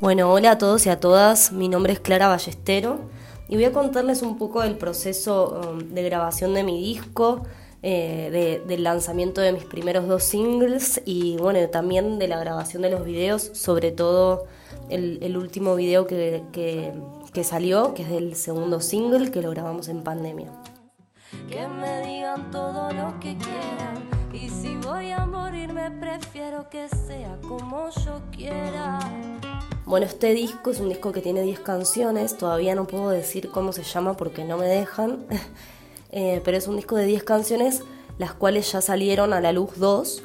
Bueno, hola a todos y a todas, mi nombre es Clara Ballestero y voy a contarles un poco del proceso um, de grabación de mi disco, eh, del lanzamiento de mis primeros dos singles y bueno, también de la grabación de los videos, sobre todo el, último video que, que, salió, que es del segundo single que lo grabamos en pandemia. Que me digan todo lo que quieran y si voy a morir me prefiero que sea como yo quiera. Bueno, este disco es un disco que tiene 10 canciones, todavía no puedo decir cómo se llama porque no me dejan, eh, pero es un disco de 10 canciones, las cuales ya salieron a la luz 2.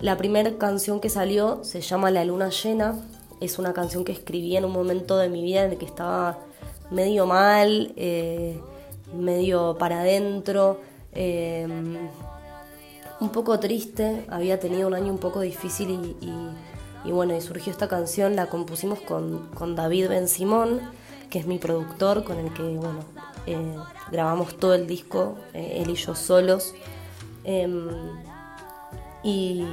La primera canción que salió se llama La Luna Llena, es una canción que escribí en un momento de mi vida en el que estaba medio mal, eh, medio para adentro, eh, un poco triste, había tenido un año un poco difícil y bueno, y surgió esta canción, la compusimos con, con David Ben Simón, que es mi productor, con el que, bueno, eh, grabamos todo el disco, eh, él y yo solos. Em, y,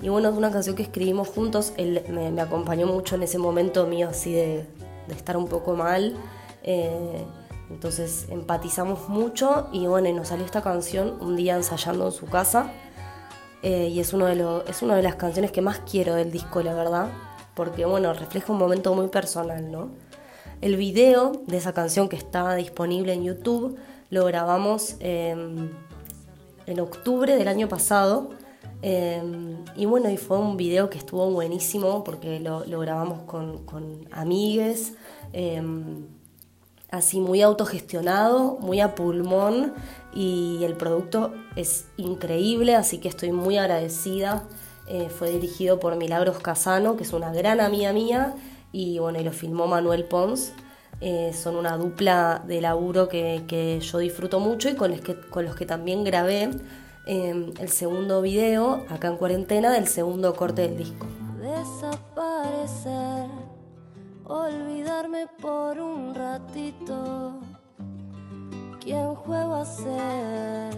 y, bueno, es una canción que escribimos juntos, él me, acompañó mucho en ese momento mío así de, de estar un poco mal. Eh, entonces empatizamos mucho y bueno, y nos salió esta canción un día ensayando en su casa. Eh, y es, uno de es una de las canciones que más quiero del disco, la verdad, porque bueno, refleja un momento muy personal, ¿no? El video de esa canción que está disponible en YouTube lo grabamos em, en octubre del año pasado. Em, y bueno, y fue un video que estuvo buenísimo porque lo, grabamos con, con amigues. Em, así muy autogestionado, muy a pulmón y el producto es increíble, así que estoy muy agradecida. Eh, fue dirigido por Milagros Casano, que es una gran amiga mía, y bueno, y lo filmó Manuel Pons. Eh, son una dupla de laburo que, yo disfruto mucho y con los que, con los que también grabé eh, el segundo video, acá en cuarentena, del segundo corte del disco. Desaparecer por un ratito. ¿Quién juego a ser?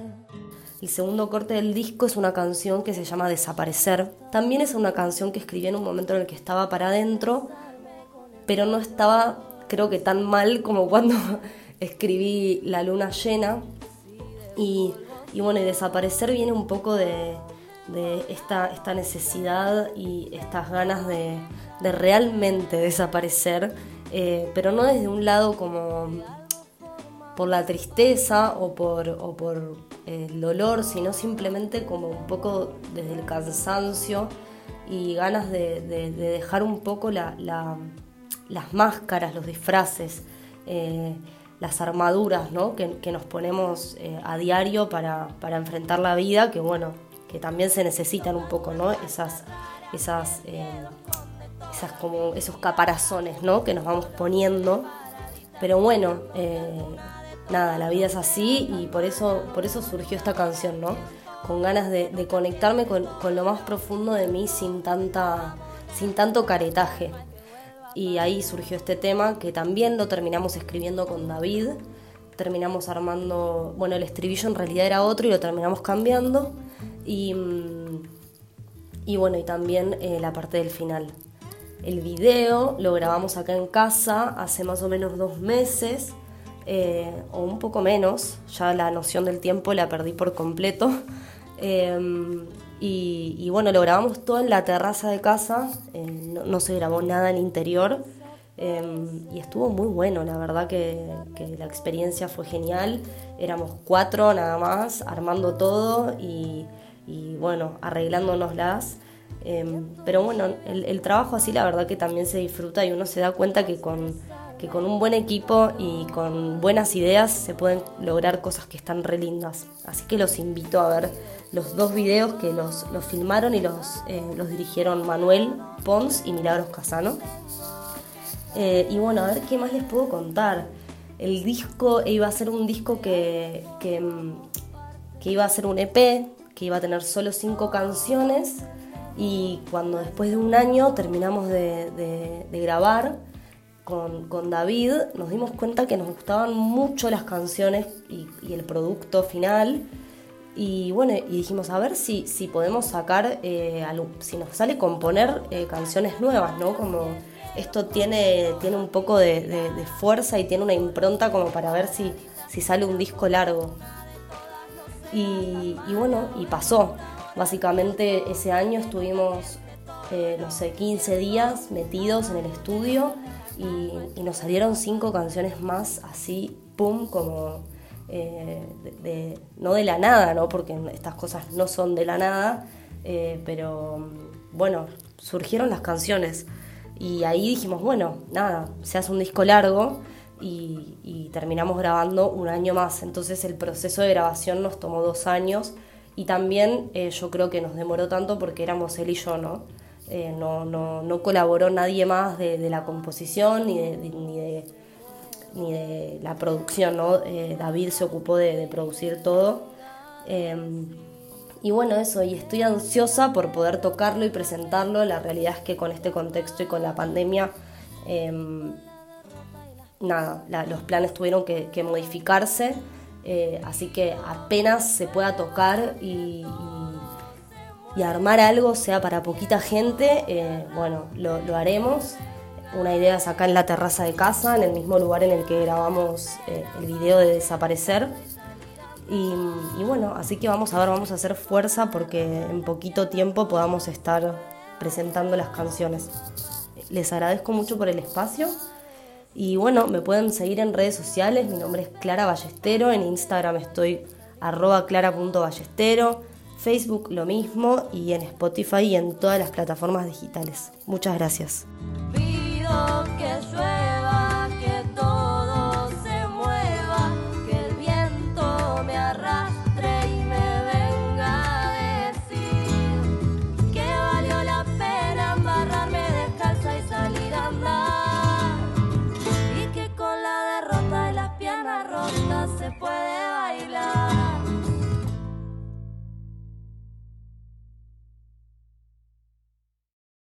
El segundo corte del disco es una canción que se llama Desaparecer. También es una canción que escribí en un momento en el que estaba para adentro, pero no estaba, creo que tan mal como cuando escribí La luna llena. Y, bueno, y Desaparecer viene un poco de, esta, necesidad y estas ganas de realmente desaparecer, eh, pero no desde un lado como por la tristeza o por, o por eh, el dolor, sino simplemente como un poco desde el cansancio y ganas de, dejar un poco las máscaras, los disfraces, eh, las armaduras que, nos ponemos a diario para, para, enfrentar la vida, que bueno, que también se necesitan un poco, ¿no? Esas, esas como esos caparazones, ¿no? Que nos vamos poniendo. Pero bueno, eh, nada, la vida es así y por eso, por eso surgió esta canción, ¿no? Con ganas de, conectarme con, lo más profundo de mí sin tanta, sin tanto caretaje. Y ahí surgió este tema que también lo terminamos escribiendo con David. Terminamos armando, bueno, el estribillo en realidad era otro y lo terminamos cambiando. Y, mm, y bueno, y también eh, la parte del final. El video lo grabamos acá en casa hace más o menos dos meses, eh, o un poco menos, ya la noción del tiempo la perdí por completo. Em, y, bueno, lo grabamos todo en la terraza de casa, eh, no, se grabó nada en el interior. Em, y estuvo muy bueno, la verdad que, la experiencia fue genial. Éramos cuatro nada más, armando todo y, y bueno, arreglándonoslas. Em, pero bueno, el, trabajo así la verdad que también se disfruta y uno se da cuenta que con, que con un buen equipo y con buenas ideas se pueden lograr cosas que están re lindas. Así que los invito a ver los dos videos que los, los filmaron y los, eh, los dirigieron Manuel Pons y Milagros Casano. Eh, y bueno, a ver qué más les puedo contar. El disco iba a ser un disco que, que, que iba a ser un EP, que iba a tener solo cinco canciones y cuando después de un año terminamos de, grabar con, David, nos dimos cuenta que nos gustaban mucho las canciones y, el producto final. Y bueno, y dijimos, a ver si, si podemos sacar, eh, si nos sale componer eh, canciones nuevas, ¿no? Como, esto tiene, tiene un poco de, fuerza y tiene una impronta como para ver si, si sale un disco largo. Y, bueno, y pasó. Básicamente ese año estuvimos, eh, no sé, 15 días metidos en el estudio y, nos salieron cinco canciones más así, pum, como eh, de, no de la nada, ¿no? Porque estas cosas no son de la nada, eh, pero bueno, surgieron las canciones. Y ahí dijimos, bueno, nada, se hace un disco largo y, terminamos grabando un año más. Entonces el proceso de grabación nos tomó dos años y también eh, yo creo que nos demoró tanto porque éramos él y yo, ¿no? Eh, no, no, no, colaboró nadie más de, la composición ni de, ni, de, ni de la producción, ¿no? Eh, David se ocupó de, producir todo. Em, y bueno, eso, y estoy ansiosa por poder tocarlo y presentarlo. La realidad es que con este contexto y con la pandemia, em, nada, los planes tuvieron que, modificarse. Eh, así que apenas se pueda tocar y, armar algo, sea para poquita gente, eh, bueno, lo, haremos. Una idea es acá en la terraza de casa, en el mismo lugar en el que grabamos eh, el video de Desaparecer. Y, bueno, así que vamos a ver, vamos a hacer fuerza porque en poquito tiempo podamos estar presentando las canciones. Les agradezco mucho por el espacio. Y bueno, me pueden seguir en redes sociales, mi nombre es Clara Ballestero, en Instagram estoy arroba clara.ballestero, Facebook lo mismo y en Spotify y en todas las plataformas digitales. Muchas gracias.